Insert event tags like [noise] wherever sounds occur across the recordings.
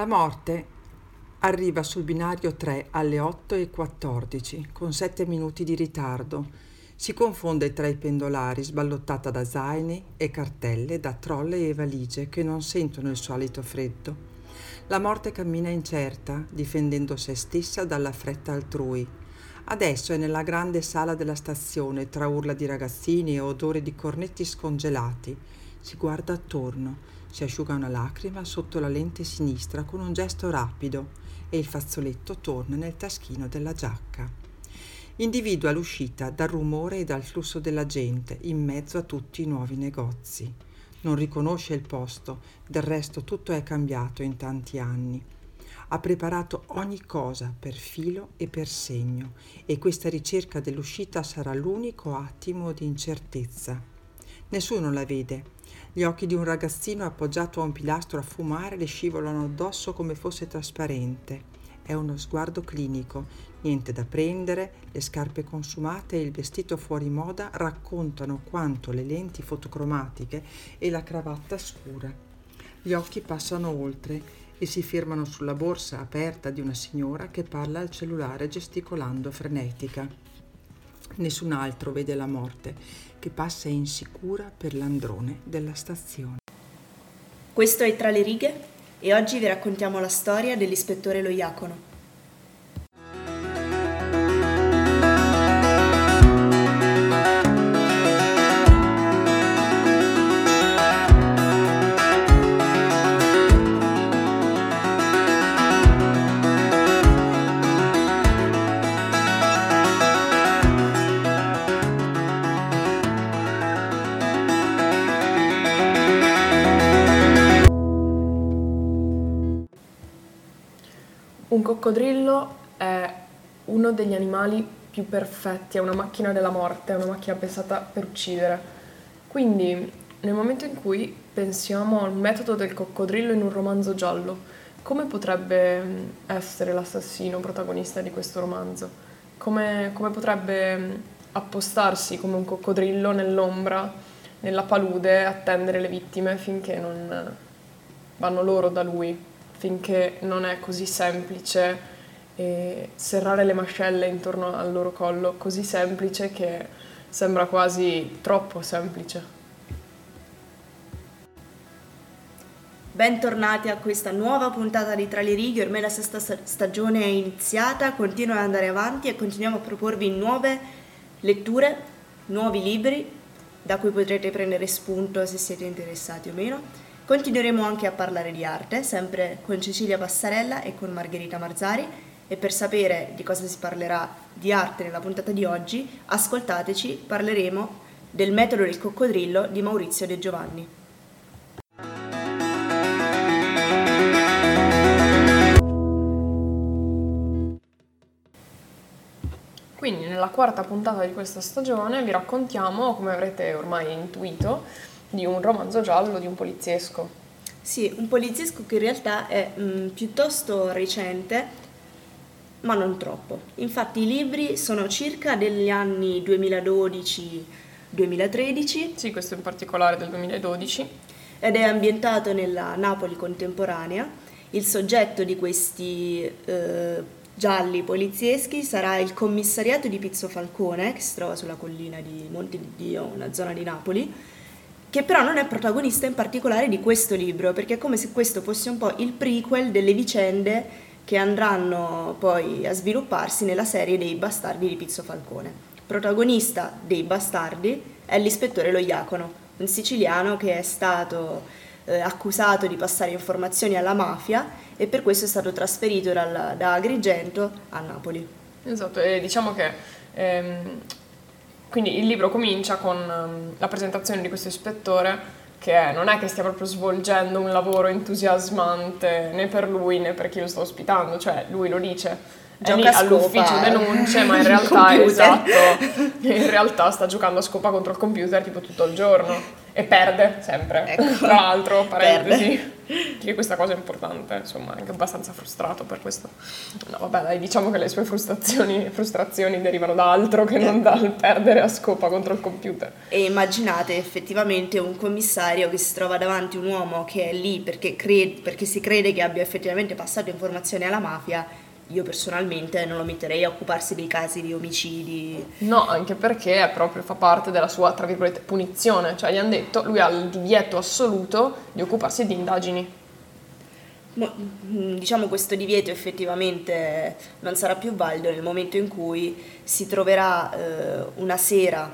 La morte arriva sul binario 3 alle 8.14 con 7 minuti di ritardo. Si confonde tra i pendolari sballottata da zaini e cartelle, da trolle e valigie che non sentono il solito freddo. La morte cammina incerta, difendendo se stessa dalla fretta altrui. Adesso è nella grande sala della stazione, tra urla di ragazzini e odore di cornetti scongelati. Si guarda attorno si asciuga una lacrima sotto la lente sinistra con un gesto rapido e il fazzoletto torna nel taschino della giacca. Individua l'uscita dal rumore e dal flusso della gente in mezzo a tutti i nuovi negozi. Non riconosce il posto, del resto tutto è cambiato in tanti anni. Ha preparato ogni cosa per filo e per segno e questa ricerca dell'uscita sarà l'unico attimo di incertezza. Nessuno la vede, gli occhi di un ragazzino appoggiato a un pilastro a fumare le scivolano addosso come fosse trasparente. È uno sguardo clinico, niente da prendere, le scarpe consumate e il vestito fuori moda raccontano quanto le lenti fotocromatiche e la cravatta scura. Gli occhi passano oltre e si fermano sulla borsa aperta di una signora che parla al cellulare gesticolando frenetica. Nessun altro vede la morte che passa insicura per l'androne della stazione. Questo è Tra le righe e oggi vi raccontiamo la storia dell'ispettore Loiacono. Un coccodrillo è uno degli animali più perfetti, è una macchina della morte, è una macchina pensata per uccidere. Quindi, nel momento in cui pensiamo al metodo del coccodrillo in un romanzo giallo, come potrebbe mm, essere l'assassino protagonista di questo romanzo? Come, come potrebbe mm, appostarsi come un coccodrillo nell'ombra, nella palude, attendere le vittime finché non vanno loro da lui? Finché non è così semplice serrare le mascelle intorno al loro collo, così semplice che sembra quasi troppo semplice. Bentornati a questa nuova puntata di Tra le righe, ormai la sesta stagione è iniziata, continua ad andare avanti e continuiamo a proporvi nuove letture, nuovi libri da cui potrete prendere spunto se siete interessati o meno. Continueremo anche a parlare di arte, sempre con Cecilia Passarella e con Margherita Marzari e per sapere di cosa si parlerà di arte nella puntata di oggi, ascoltateci, parleremo del metodo del coccodrillo di Maurizio De Giovanni. Quindi nella quarta puntata di questa stagione vi raccontiamo, come avrete ormai intuito, di un romanzo giallo, di un poliziesco. Sì, un poliziesco che in realtà è mh, mm, piuttosto recente, ma non troppo. Infatti i libri sono circa degli anni 2012-2013. Sì, questo in particolare del 2012. Ed è ambientato nella Napoli contemporanea. Il soggetto di questi eh, gialli polizieschi sarà il commissariato di Pizzo Falcone, che si trova sulla collina di Monte di Dio, una zona di Napoli che però non è protagonista in particolare di questo libro, perché è come se questo fosse un po' il prequel delle vicende che andranno poi a svilupparsi nella serie dei bastardi di Pizzo Falcone. Protagonista dei bastardi è l'ispettore Loiacono, un siciliano che è stato eh, accusato di passare informazioni alla mafia e per questo è stato trasferito dal, da Agrigento a Napoli. Esatto, e diciamo che ehm, quindi il libro comincia con um, la presentazione di questo ispettore che non è che stia proprio svolgendo un lavoro entusiasmante né per lui né per chi lo sta ospitando, cioè lui lo dice, Gioca a all'ufficio denunce, ma in [laughs] realtà, computer. esatto, in realtà sta giocando a scopa contro il computer tipo tutto il giorno e perde sempre. Ecco. Tra l'altro, parentesi, che questa cosa è importante, insomma, è anche abbastanza frustrato per questo. No, vabbè, dai, diciamo che le sue frustrazioni, frustrazioni derivano da altro che non dal perdere a scopa contro il computer. E immaginate effettivamente un commissario che si trova davanti un uomo che è lì perché, cre- perché si crede che abbia effettivamente passato informazioni alla mafia. Io personalmente non lo metterei a occuparsi dei casi di omicidi. No, anche perché proprio, fa parte della sua, tra virgolette, punizione. Cioè, gli hanno detto, lui ha il divieto assoluto di occuparsi di indagini. Mo- mm, Diciamo questo divieto effettivamente non sarà più valido nel momento in cui si troverà eh, una sera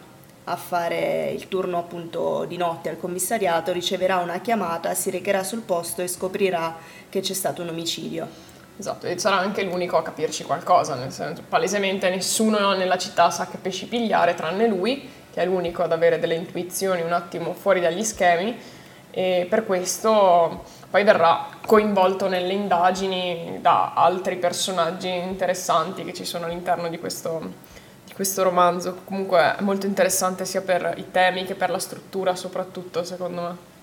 a fare il turno appunto di notte al commissariato, riceverà una chiamata, si recherà sul posto e scoprirà che c'è stato un omicidio. Esatto, e sarà anche l'unico a capirci qualcosa, nel senso, palesemente nessuno nella città sa che pesci pigliare tranne lui, che è l'unico ad avere delle intuizioni un attimo fuori dagli schemi e per questo poi verrà coinvolto nelle indagini da altri personaggi interessanti che ci sono all'interno di questo, di questo romanzo. Comunque è molto interessante sia per i temi che per la struttura soprattutto, secondo me.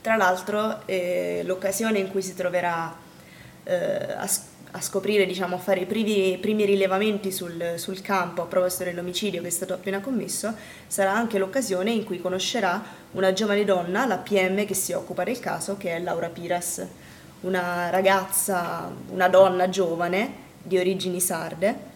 Tra l'altro eh, l'occasione in cui si troverà eh, a, a scoprire, diciamo, a fare i primi, primi rilevamenti sul, sul campo a proposito dell'omicidio che è stato appena commesso, sarà anche l'occasione in cui conoscerà una giovane donna, la PM che si occupa del caso, che è Laura Piras, una ragazza, una donna giovane di origini sarde,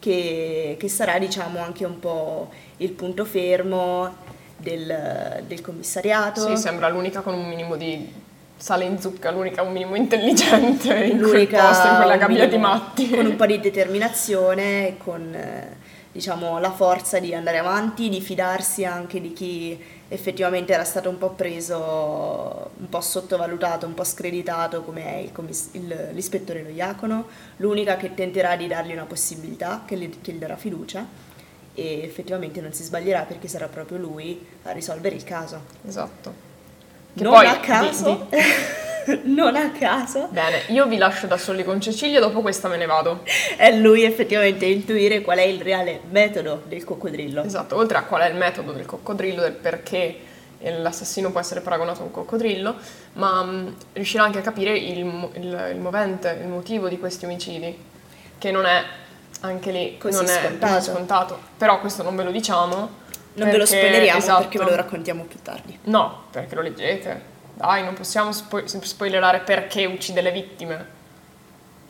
che, che sarà, diciamo, anche un po' il punto fermo del, del commissariato. Sì, sembra l'unica con un minimo di sale in zucca, l'unica un minimo intelligente in quel l'unica posto, in quella gabbia di matti. Con un po' di determinazione con eh, diciamo, la forza di andare avanti, di fidarsi anche di chi effettivamente era stato un po' preso, un po' sottovalutato, un po' screditato come il commiss- il- l'ispettore Lo Iacono, l'unica che tenterà di dargli una possibilità, che, le- che gli darà fiducia e effettivamente non si sbaglierà perché sarà proprio lui a risolvere il caso. Esatto. Che non poi a di- caso, [laughs] non a caso, Bene, io vi lascio da soli con Cecilia, dopo questa me ne vado. è lui effettivamente a intuire qual è il reale metodo del coccodrillo. Esatto, oltre a qual è il metodo del coccodrillo, del perché l'assassino può essere paragonato a un coccodrillo, ma mh, riuscirà anche a capire il, il- il movente, il motivo di questi omicidi, che non è anche lì Così non è scontato. così scontato. Però questo non ve lo diciamo. Non ve lo perché- spoileriamo esatto. perché ve lo raccontiamo più tardi. No, perché lo leggete. Dai, non possiamo spo- spoilerare perché uccide le vittime.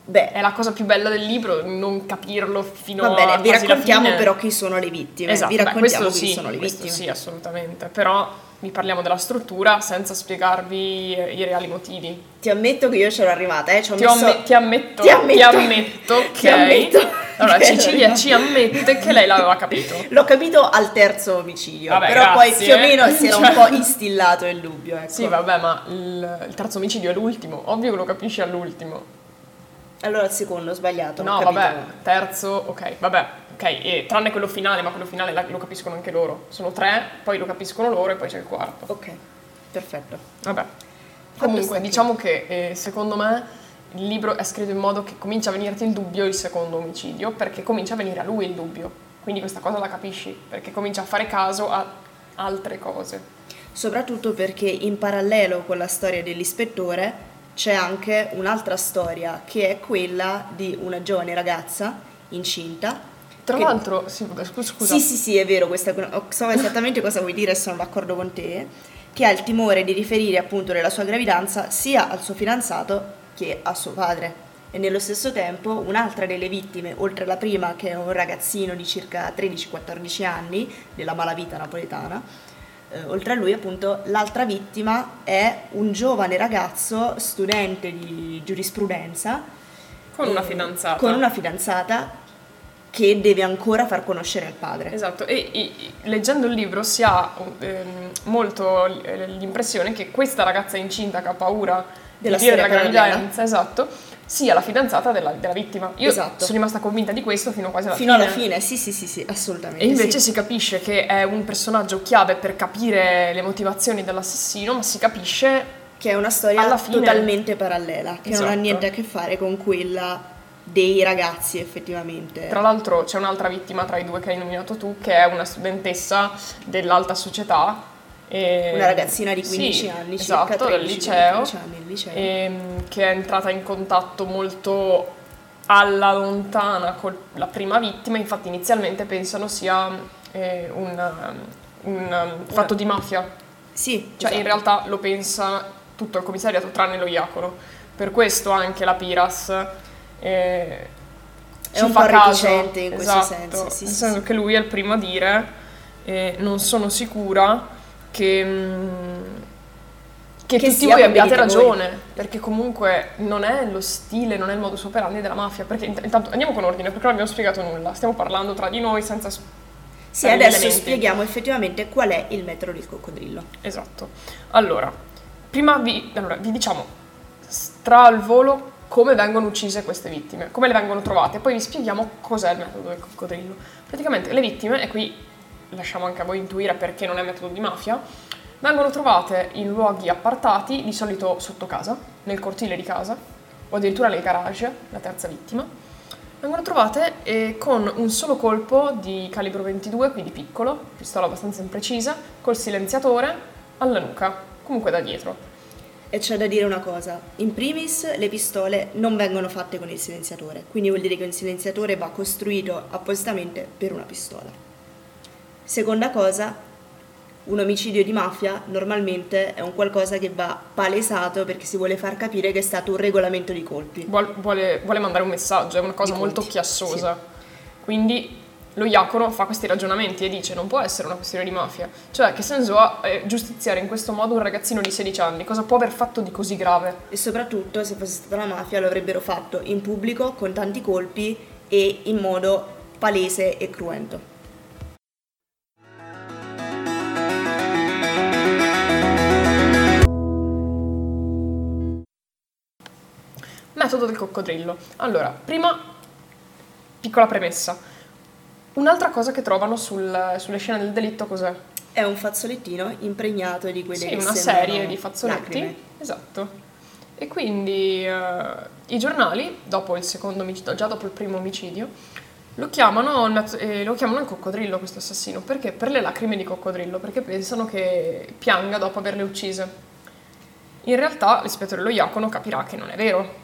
Beh, È la cosa più bella del libro, non capirlo fino va bene, a vi raccontiamo però chi sono le vittime. Esatto, vi beh, raccontiamo questo chi sì, sono le vittime. sì, assolutamente. Però vi parliamo della struttura senza spiegarvi eh, i reali motivi. Ti ammetto che io c'ero arrivata, eh, ci ho Ti, messo... amme- ti ammetto, Ti ammetto. ti ammetto [laughs] Ti che... ammetto Allora, Cecilia ci ammette che lei l'aveva capito. L'ho capito al terzo omicidio, Vabbè, però poi grazie. più o meno si era un po' [laughs] instillato il dubbio. Ecco. Sì, vabbè, ma il, il terzo omicidio è l'ultimo. Ovvio che lo capisci all'ultimo. Allora il secondo, ho sbagliato. No, vabbè, terzo, ok, vabbè, ok, e tranne quello finale, ma quello finale lo capiscono anche loro. Sono tre, poi lo capiscono loro e poi c'è il quarto. Ok, perfetto. Vabbè. Comunque, diciamo che eh, secondo me il libro è scritto in modo che comincia a venirti il dubbio il secondo omicidio, perché comincia a venire a lui il dubbio. Quindi questa cosa la capisci, perché comincia a fare caso a altre cose. Soprattutto perché in parallelo con la storia dell'ispettore c'è anche un'altra storia che è quella di una giovane ragazza incinta. Tra che- l'altro, sì, scusa. Sì, sì, sì, è vero, questa, so esattamente cosa vuoi dire sono d'accordo con te, che ha il timore di riferire appunto della sua gravidanza sia al suo fidanzato che a suo padre. E nello stesso tempo un'altra delle vittime, oltre alla prima che è un ragazzino di circa 13-14 anni della malavita napoletana, eh, oltre a lui appunto l'altra vittima è un giovane ragazzo studente di giurisprudenza Con una eh, fidanzata. con una fidanzata che deve ancora far conoscere al padre. Esatto, e, e- leggendo il libro si ha ehm, molto l- l'impressione che questa ragazza incinta che ha paura Della di dire la storia parallela. gravidanza, esatto, sia la fidanzata della, della vittima. Io Esatto. sono rimasta convinta di questo fino quasi alla Fino fine. alla fine, sì, sì, sì, sì, assolutamente. E invece sì. si capisce che è un personaggio chiave per capire le motivazioni dell'assassino, ma si capisce Che è una storia Alla fine- totalmente parallela, che non ha Esatto. niente a che fare con quella dei ragazzi effettivamente. Tra l'altro c'è un'altra vittima tra i due che hai nominato tu, che è una studentessa dell'alta società. E- Una ragazzina di 15 Sì, anni, circa esatto, del 13, liceo, 15 anni, il liceo. ehm, che è entrata in contatto molto alla lontana con la prima vittima, infatti inizialmente pensano sia eh, un, um, un, um, fatto di mafia, Sì, cioè in esatto. realtà lo pensa tutto il commissariato tranne lo Iacono, per questo anche la Piras eh, È un po' caso, in questo esatto, senso, sì, nel sì, senso sì. che lui è il primo a dire eh, non sono sicura che, mm, che, Che tutti voi abbiate dite voi. ragione, perché comunque non è lo stile, non è il modus operandi della mafia, perché int- intanto andiamo con ordine, perché non abbiamo spiegato nulla, stiamo parlando tra di noi senza... Sì, adesso elementi. spieghiamo effettivamente qual è il metodo del coccodrillo. Esatto. Allora, prima vi, allora, vi diciamo stra al volo come vengono uccise queste vittime, come le vengono trovate, poi vi spieghiamo cos'è il metodo del coccodrillo. Praticamente le vittime, e qui lasciamo anche a voi intuire perché non è metodo di mafia, vengono trovate in luoghi appartati, di solito sotto casa, nel cortile di casa, o addirittura nel garage, la terza vittima. Vengono trovate eh, con un solo colpo di calibro 22, quindi piccolo, pistola abbastanza imprecisa, col silenziatore alla nuca, comunque da dietro. E c'è da dire una cosa, in primis le pistole non vengono fatte con il silenziatore, quindi vuol dire che un silenziatore va costruito appositamente per una pistola. Seconda cosa, un omicidio di mafia normalmente è un qualcosa che va palesato perché si vuole far capire che è stato un regolamento di colpi. Vuol- vuole, vuole mandare un messaggio, è una cosa Di molto conti, chiassosa. Quindi lo Iacono fa questi ragionamenti e dice non può essere una questione di mafia. Cioè, che senso ha eh, giustiziare in questo modo un ragazzino di 16 anni? Cosa può aver fatto di così grave? E soprattutto se fosse stata la mafia lo avrebbero fatto in pubblico con tanti colpi e in modo palese e cruento. Metodo del coccodrillo. Allora, prima, piccola premessa. Un'altra cosa che trovano sul- sulle scene del delitto cos'è? È un fazzolettino impregnato di quelle Sì, che una sembrano serie di fazzoletti. lacrime. Esatto. E quindi eh, i giornali, dopo il secondo omicidio, già dopo il primo omicidio, lo chiamano, eh, lo chiamano il coccodrillo questo assassino. Perché? Per le lacrime di coccodrillo, perché pensano che pianga dopo averle uccise. In realtà l'ispettore Lo Iacono capirà che non è vero.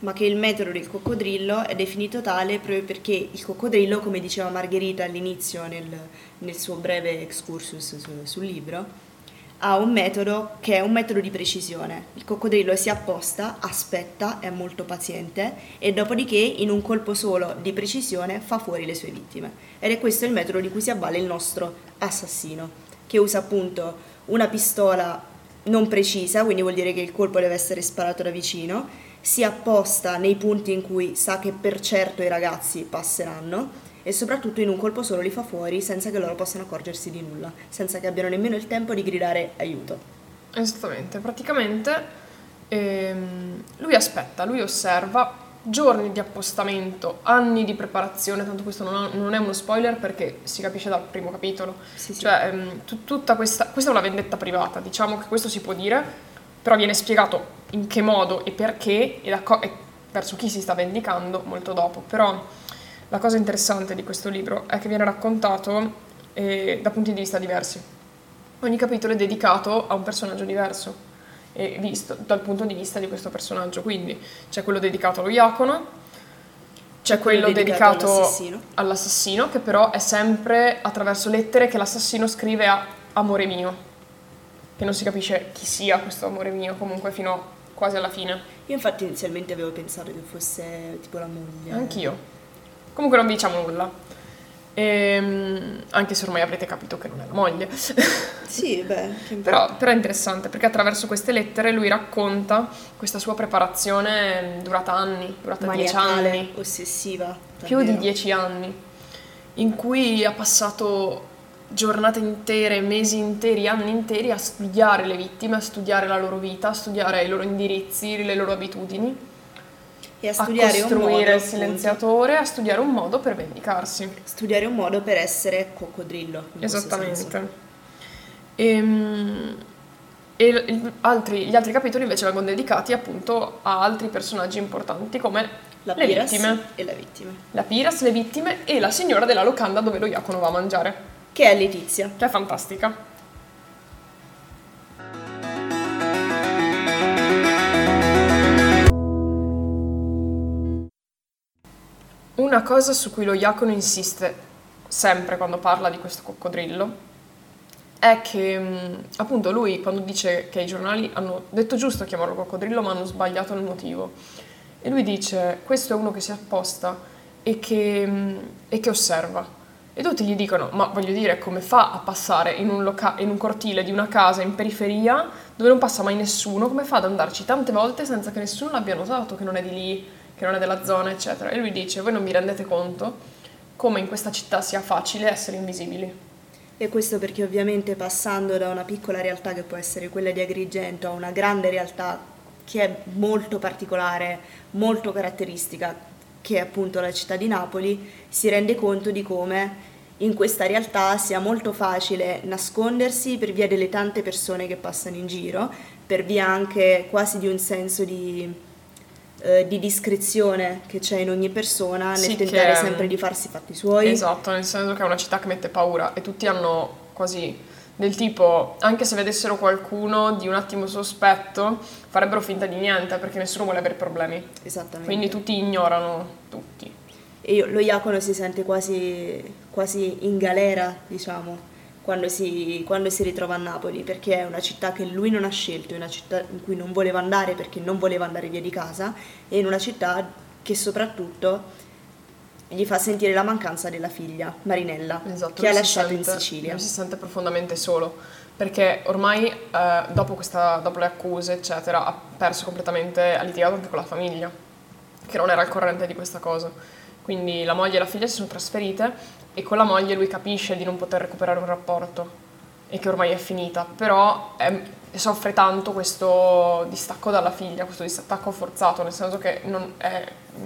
Ma che il metodo del coccodrillo è definito tale proprio perché il coccodrillo, come diceva Margherita all'inizio nel, nel suo breve excursus su- sul libro, ha un metodo che è un metodo di precisione. Il coccodrillo si apposta, aspetta, è molto paziente e dopodiché in un colpo solo di precisione fa fuori le sue vittime. Ed è questo il metodo di cui si avvale il nostro assassino, che usa appunto una pistola non precisa, quindi vuol dire che il colpo deve essere sparato da vicino, si apposta nei punti in cui sa che per certo i ragazzi passeranno e soprattutto in un colpo solo li fa fuori senza che loro possano accorgersi di nulla, senza che abbiano nemmeno il tempo di gridare aiuto. Esattamente, praticamente ehm, lui aspetta, lui osserva giorni di appostamento, anni di preparazione, tanto questo non, ha- non è uno spoiler perché si capisce dal primo capitolo. Sì, sì. Cioè, ehm, tu- tutta questa, questa è una vendetta privata, diciamo che questo si può dire, però viene spiegato in che modo e perché e, co- e verso chi si sta vendicando molto dopo. Però la cosa interessante di questo libro è che viene raccontato eh, da punti di vista diversi. Ogni capitolo è dedicato a un personaggio diverso e visto dal punto di vista di questo personaggio. Quindi c'è quello dedicato allo Iacono, c'è quello Quello dedicato, dedicato all'assassino. all'assassino, che però è sempre attraverso lettere che l'assassino scrive a amore mio, che non si capisce chi sia questo amore mio, comunque fino quasi alla fine. Io infatti inizialmente avevo pensato che fosse tipo la moglie. Anch'io. Comunque non vi diciamo nulla. Ehm, anche se ormai avrete capito che non è la moglie. [laughs] Sì, beh, Però, però è interessante perché attraverso queste lettere lui racconta questa sua preparazione durata anni, durata dieci maniacale, anni, ossessiva. più di davvero. dieci anni, in cui ha passato giornate intere, mesi interi, anni interi a studiare le vittime, a studiare la loro vita, a studiare i loro indirizzi, le loro abitudini. E a studiare a un modo, costruire il appunto, silenziatore, a studiare un modo per vendicarsi. studiare un modo per essere coccodrillo. Esattamente. Ehm, E, il- altri- gli altri capitoli invece vengono dedicati appunto a altri personaggi importanti come La le vittime. e la vittima. La Piras, le vittime e la signora della locanda dove lo Iacono va a mangiare, Che è Letizia. che è fantastica. Una cosa su cui lo Iacono insiste sempre quando parla di questo coccodrillo è che mh, appunto lui quando dice che i giornali hanno detto giusto chiamarlo coccodrillo ma hanno sbagliato il motivo e lui dice questo è uno che si apposta e che, mh, e che osserva e tutti gli dicono ma voglio dire come fa a passare in un, loca- in un cortile di una casa in periferia dove non passa mai nessuno? Come fa ad andarci tante volte senza che nessuno l'abbia notato che non è di lì che non è della zona eccetera? E lui dice voi non vi rendete conto come in questa città sia facile essere invisibili. E questo perché ovviamente passando da una piccola realtà che può essere quella di Agrigento a una grande realtà che è molto particolare, molto caratteristica, che è appunto la città di Napoli, si rende conto di come in questa realtà sia molto facile nascondersi per via delle tante persone che passano in giro, per via anche quasi di un senso di, eh, di discrezione che c'è in ogni persona nel Sì, tentare che- sempre di farsi i fatti suoi. Esatto, nel senso che è una città che mette paura e tutti hanno quasi del tipo, anche se vedessero qualcuno di un attimo sospetto, farebbero finta di niente perché nessuno vuole avere problemi. Esattamente. Quindi tutti ignorano tutti. E io- lo Iacono si sente quasi, quasi in galera, diciamo, quando si, quando si ritrova a Napoli, perché è una città che lui non ha scelto, è una città in cui non voleva andare perché non voleva andare via di casa, e in una città che soprattutto gli fa sentire la mancanza della figlia, Marinella, Esatto, che ha lasciato in sente- Sicilia. Lui si sente profondamente solo perché ormai eh, dopo, questa, dopo le accuse, eccetera, ha perso completamente, ha litigato anche con la famiglia, che non era al corrente di questa cosa. Quindi la moglie e la figlia si sono trasferite e con la moglie lui capisce di non poter recuperare un rapporto e che ormai è finita, però è- soffre tanto questo distacco dalla figlia, questo distacco forzato, nel senso che è, mh,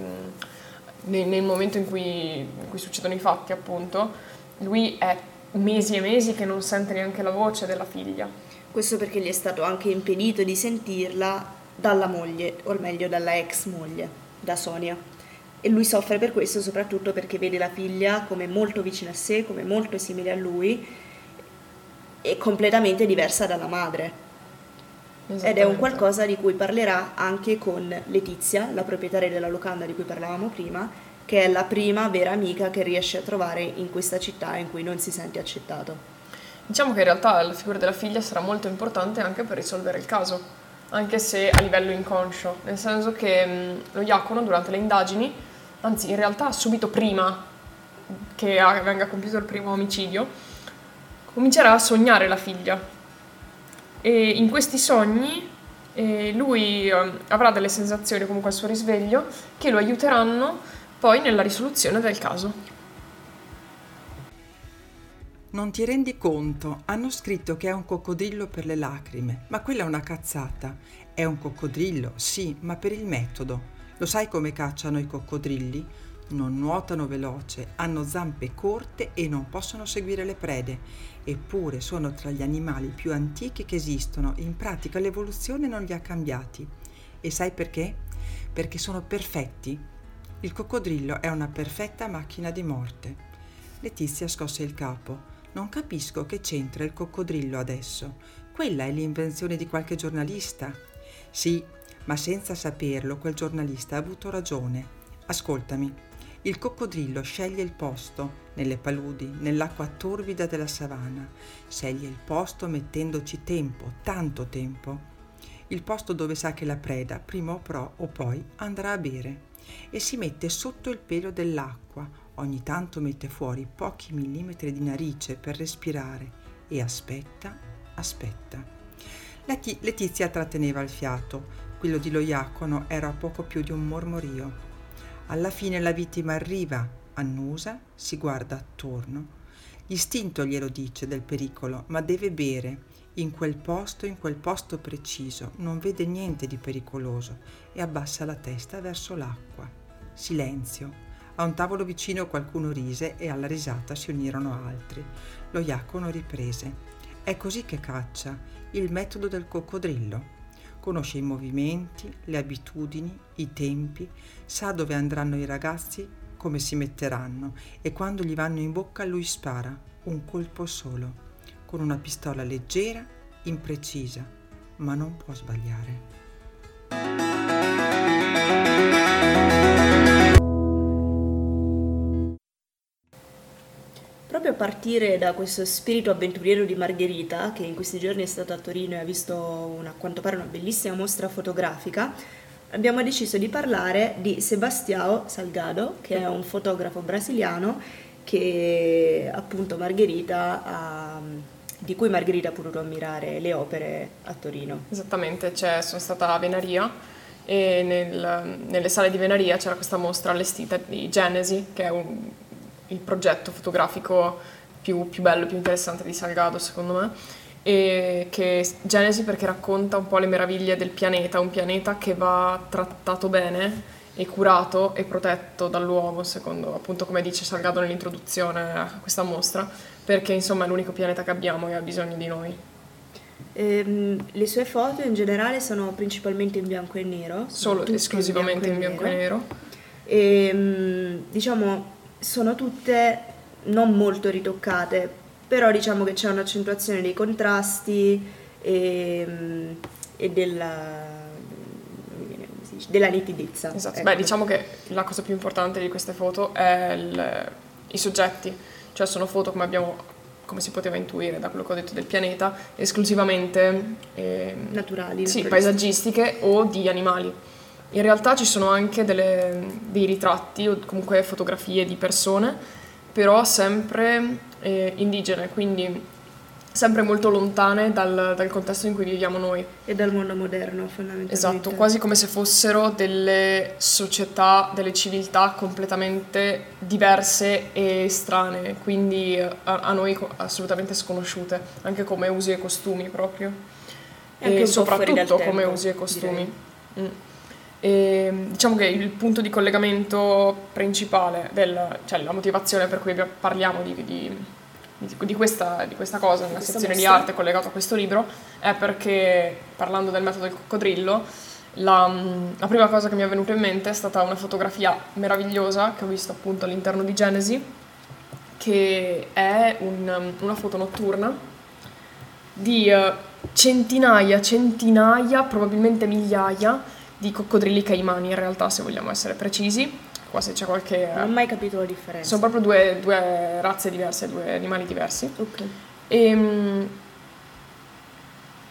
nel, nel momento in cui, in cui succedono i fatti, appunto, lui è mesi e mesi che non sente neanche la voce della figlia. Questo perché gli è stato anche impedito di sentirla dalla moglie, o meglio dalla ex moglie, da Sonia. E lui soffre per questo soprattutto perché vede la figlia come molto vicina a sé, come molto simile a lui e completamente diversa dalla madre. Ed è un qualcosa di cui parlerà anche con Letizia, la proprietaria della locanda di cui parlavamo prima, che è la prima vera amica che riesce a trovare in questa città in cui non si sente accettato. Diciamo che in realtà la figura della figlia sarà molto importante anche per risolvere il caso, anche se a livello inconscio, nel senso che mh, lo Iacono durante le indagini, anzi in realtà subito prima che venga compiuto il primo omicidio, comincerà a sognare la figlia. E in questi sogni eh, lui eh, avrà delle sensazioni comunque al suo risveglio che lo aiuteranno poi nella risoluzione del caso. Non ti rendi conto? Hanno scritto che è un coccodrillo per le lacrime, ma quella è una cazzata. È un coccodrillo, sì, ma per il metodo. Lo sai come cacciano i coccodrilli? Non nuotano veloce, hanno zampe corte e non possono seguire le prede. Eppure sono tra gli animali più antichi che esistono. In pratica l'evoluzione non li ha cambiati. E sai perché? Perché sono perfetti. Il coccodrillo è una perfetta macchina di morte. Letizia scosse il capo. Non capisco che c'entra il coccodrillo adesso. Quella è l'invenzione di qualche giornalista. Sì, ma senza saperlo quel giornalista ha avuto ragione. Ascoltami. Il coccodrillo sceglie il posto nelle paludi, nell'acqua torbida della savana. Sceglie il posto mettendoci tempo, tanto tempo. Il posto dove sa che la preda, prima o, pro, o poi, andrà a bere. E si mette sotto il pelo dell'acqua, ogni tanto mette fuori pochi millimetri di narice per respirare e aspetta, aspetta. Leti- Letizia tratteneva il fiato, quello di Loiacono era poco più di un mormorio. Alla fine la vittima arriva, annusa, si guarda attorno. L'istinto glielo dice del pericolo, ma deve bere In quel posto, in quel posto preciso, non vede niente di pericoloso e abbassa la testa verso l'acqua. Silenzio. A un tavolo vicino qualcuno rise e alla risata si unirono altri. Lo iacono riprese. È così che caccia, il metodo del coccodrillo. Conosce i movimenti, le abitudini, i tempi, sa dove andranno i ragazzi, come si metteranno e quando gli vanno in bocca lui spara, un colpo solo, con una pistola leggera, imprecisa, ma non può sbagliare. Proprio a partire da questo spirito avventuriero di Margherita, che in questi giorni è stata a Torino e ha visto una, a quanto pare una bellissima mostra fotografica, abbiamo deciso di parlare di Sebastião Salgado, che è un fotografo brasiliano che appunto Margherita ha, di cui Margherita ha potuto ammirare le opere a Torino. Esattamente, cioè, sono stata a Venaria e nel, nelle sale di Venaria c'era questa mostra allestita di Genesi, che è un, il progetto fotografico più, più bello, più interessante di Salgado secondo me, e che Genesi perché racconta un po' le meraviglie del pianeta, un pianeta che va trattato bene e curato e protetto dall'uomo, secondo appunto come dice Salgado nell'introduzione a questa mostra, perché insomma è l'unico pianeta che abbiamo e ha bisogno di noi. Ehm, le sue foto in generale sono principalmente in bianco e nero. Solo esclusivamente in bianco, in bianco e nero. E, ehm, diciamo sono tutte non molto ritoccate, però diciamo che c'è un'accentuazione dei contrasti e, e della, della, nitidezza. Esatto, ecco. beh diciamo che la cosa più importante di queste foto è il, i soggetti, cioè sono foto come abbiamo come si poteva intuire da quello che ho detto del pianeta, esclusivamente eh, naturali, sì, paesaggistiche o di animali. In realtà ci sono anche delle, dei ritratti o comunque fotografie di persone, però sempre eh, indigene, quindi sempre molto lontane dal, dal, contesto in cui viviamo noi. E dal mondo moderno, fondamentalmente. Esatto, quasi come se fossero delle società, delle civiltà completamente diverse e strane, quindi a, a noi assolutamente sconosciute, anche come usi e costumi proprio. E, e soprattutto come tempo, usi e costumi. Mm. E, diciamo che il punto di collegamento principale, del, cioè la motivazione per cui parliamo di, di, di, questa, di questa, cosa nella questa sezione mostra. di arte collegata a questo libro è perché, parlando del metodo del coccodrillo, la, la, prima cosa che mi è venuta in mente è stata una fotografia meravigliosa che ho visto appunto all'interno di Genesi, che è un, una foto notturna di eh, centinaia, centinaia, probabilmente migliaia di coccodrilli caimani in realtà, se vogliamo essere precisi. Qua se c'è qualche... Non ho mai capito la differenza. Sono proprio due, due razze diverse, due animali diversi. Ok. E, ehm,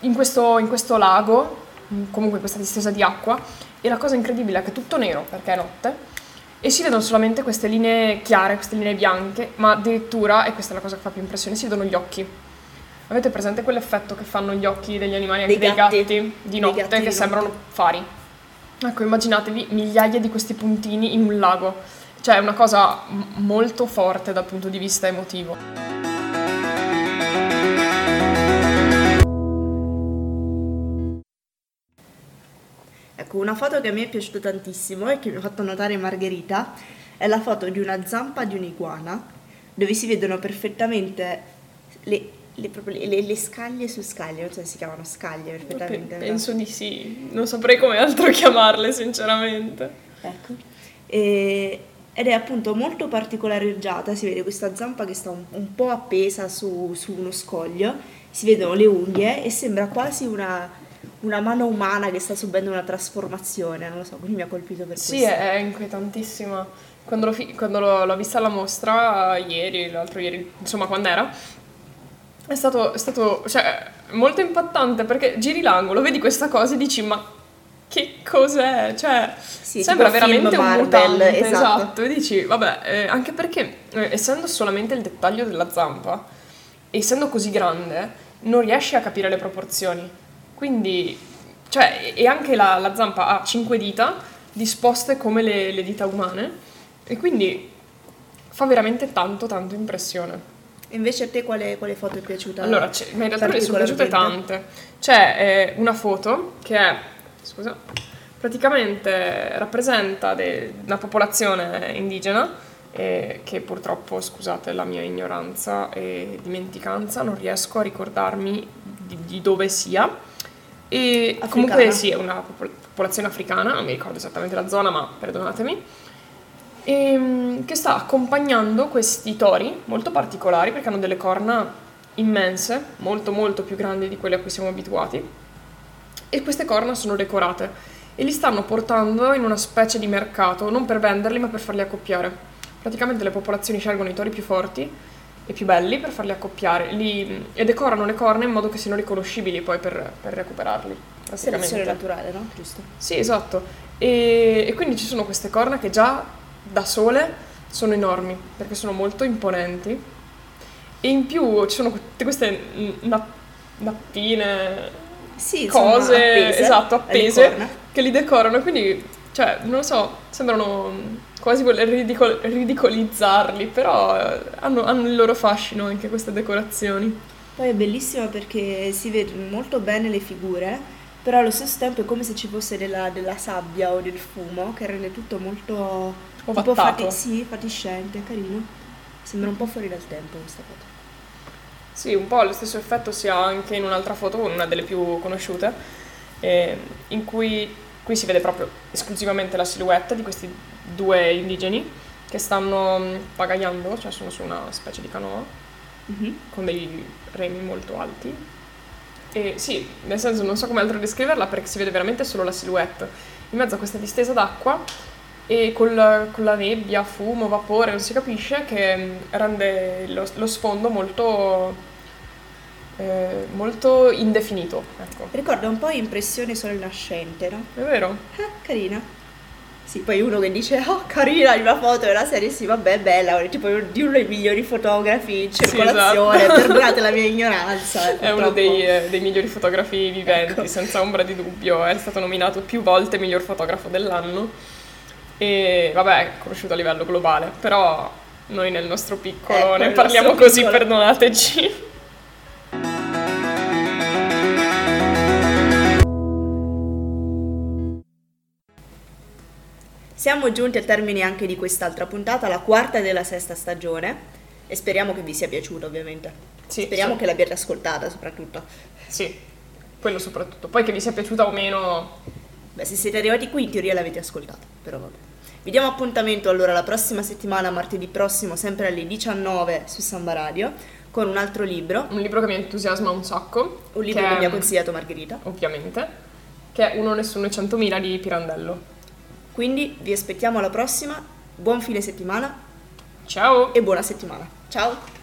in, questo, in questo lago, comunque in questa distesa di acqua, e la cosa incredibile è che è tutto nero perché è notte e si vedono solamente queste linee chiare, queste linee bianche, ma addirittura, e questa è la cosa che fa più impressione, si vedono gli occhi. Avete presente quell'effetto che fanno gli occhi degli animali, anche dei gatti, dei gatti di notte, gatti che di sembrano notte. fari? Ecco, immaginatevi migliaia di questi puntini in un lago. Cioè è una cosa m- molto forte dal punto di vista emotivo. Ecco, una foto che a me è piaciuta tantissimo e che mi ha fatto notare Margherita è la foto di una zampa di un'iguana dove si vedono perfettamente le le, le, le, scaglie su scaglie, non so se si chiamano scaglie perfettamente. penso di sì, non saprei come altro chiamarle sinceramente. Ecco. E, ed è appunto molto particolareggiata, si vede questa zampa che sta un, un po' appesa su, su, uno scoglio, si vedono le unghie e sembra quasi una, una mano umana che sta subendo una trasformazione, non lo so, quindi mi ha colpito per sì, questo. Sì, è inquietantissima. Quando, l'ho, quando l'ho, l'ho vista alla mostra ieri, l'altro ieri, insomma quando era, è stato, è stato cioè, molto impattante perché giri l'angolo, vedi questa cosa e dici ma che cos'è? Cioè, sì, sembra veramente un Marvel, mutante, esatto. esatto. E dici, vabbè, eh, anche perché eh, essendo solamente il dettaglio della zampa, essendo così grande, non riesci a capire le proporzioni. Quindi, cioè, e anche la, la zampa ha cinque dita disposte come le, le dita umane, e quindi fa veramente tanto, tanto impressione. Invece a te quale, quale foto è piaciuta? Allora, ma in realtà mi sono piaciute tante. C'è eh, una foto che è, scusa, praticamente rappresenta de- una popolazione indigena eh, che purtroppo, scusate la mia ignoranza e dimenticanza, non riesco a ricordarmi di, di dove sia. E africana. comunque sì, è una popolazione africana, non mi ricordo esattamente la zona, ma perdonatemi e, ehm, che sta accompagnando questi tori molto particolari perché hanno delle corna immense, molto molto più grandi di quelle a cui siamo abituati e queste corna sono decorate e li stanno portando in una specie di mercato, non per venderli ma per farli accoppiare. Praticamente le popolazioni scelgono i tori più forti e più belli per farli accoppiare li, e decorano le corna in modo che siano riconoscibili poi per, per recuperarli. Selezione naturale, no? Giusto? Sì, esatto. E, e quindi ci sono queste corna che già da sole sono enormi perché sono molto imponenti. E in più ci sono tutte queste nappine sì, cose appese, esatto appese che li decorano. Quindi cioè non lo so sembrano quasi voler ridicol- ridicolizzarli però hanno, hanno il loro fascino anche queste decorazioni. Poi è bellissima perché si vedono molto bene le figure però allo stesso tempo è come se ci fosse della, della sabbia o del fumo che rende tutto molto Ovattato. Tipo fati- sì, fatiscente, carino. Sembra un po' fuori dal tempo questa foto. Sì, un po' lo stesso effetto si ha anche in un'altra foto, una delle più conosciute, eh, in cui qui si vede proprio esclusivamente la silhouette di questi due indigeni che stanno mm, pagaiando, cioè sono su una specie di canoa mm-hmm. con dei remi molto alti. E sì, nel senso non so come altro descriverla perché si vede veramente solo la silhouette in mezzo a questa distesa d'acqua e col, con la nebbia, fumo, vapore, non si capisce, che mm, rende lo, lo sfondo molto, eh, molto indefinito. Ecco. Ricorda un po' impressione sole nascente, no? È vero? Ah, carina. Sì, poi uno che dice, oh carina la foto della serie, sì vabbè è bella, tipo di uno dei migliori fotografi in circolazione, sì, esatto. perdonate la mia [laughs] ignoranza. È uno dei, eh, dei, migliori fotografi viventi, ecco. senza ombra di dubbio, è stato nominato più volte miglior fotografo dell'anno e vabbè è conosciuto a livello globale, però noi nel nostro piccolo ecco, ne parliamo così, piccolo. perdonateci. Siamo giunti al termine anche di quest'altra puntata, la quarta della sesta stagione, e speriamo che vi sia piaciuta ovviamente. Sì, speriamo sì. che l'abbiate ascoltata soprattutto. Sì, quello soprattutto. Poi che vi sia piaciuta o meno... Beh, se siete arrivati qui in teoria l'avete ascoltata, però vabbè. Vi diamo appuntamento allora la prossima settimana, martedì prossimo, sempre alle 19 su Samba Radio, con un altro libro. Un libro che mi entusiasma un sacco. Un libro che, che mi ha consigliato Margherita. Ovviamente. Che è Uno Nessuno e Centomila di Pirandello. Quindi vi aspettiamo alla prossima. Buon fine settimana. Ciao. E buona settimana. Ciao.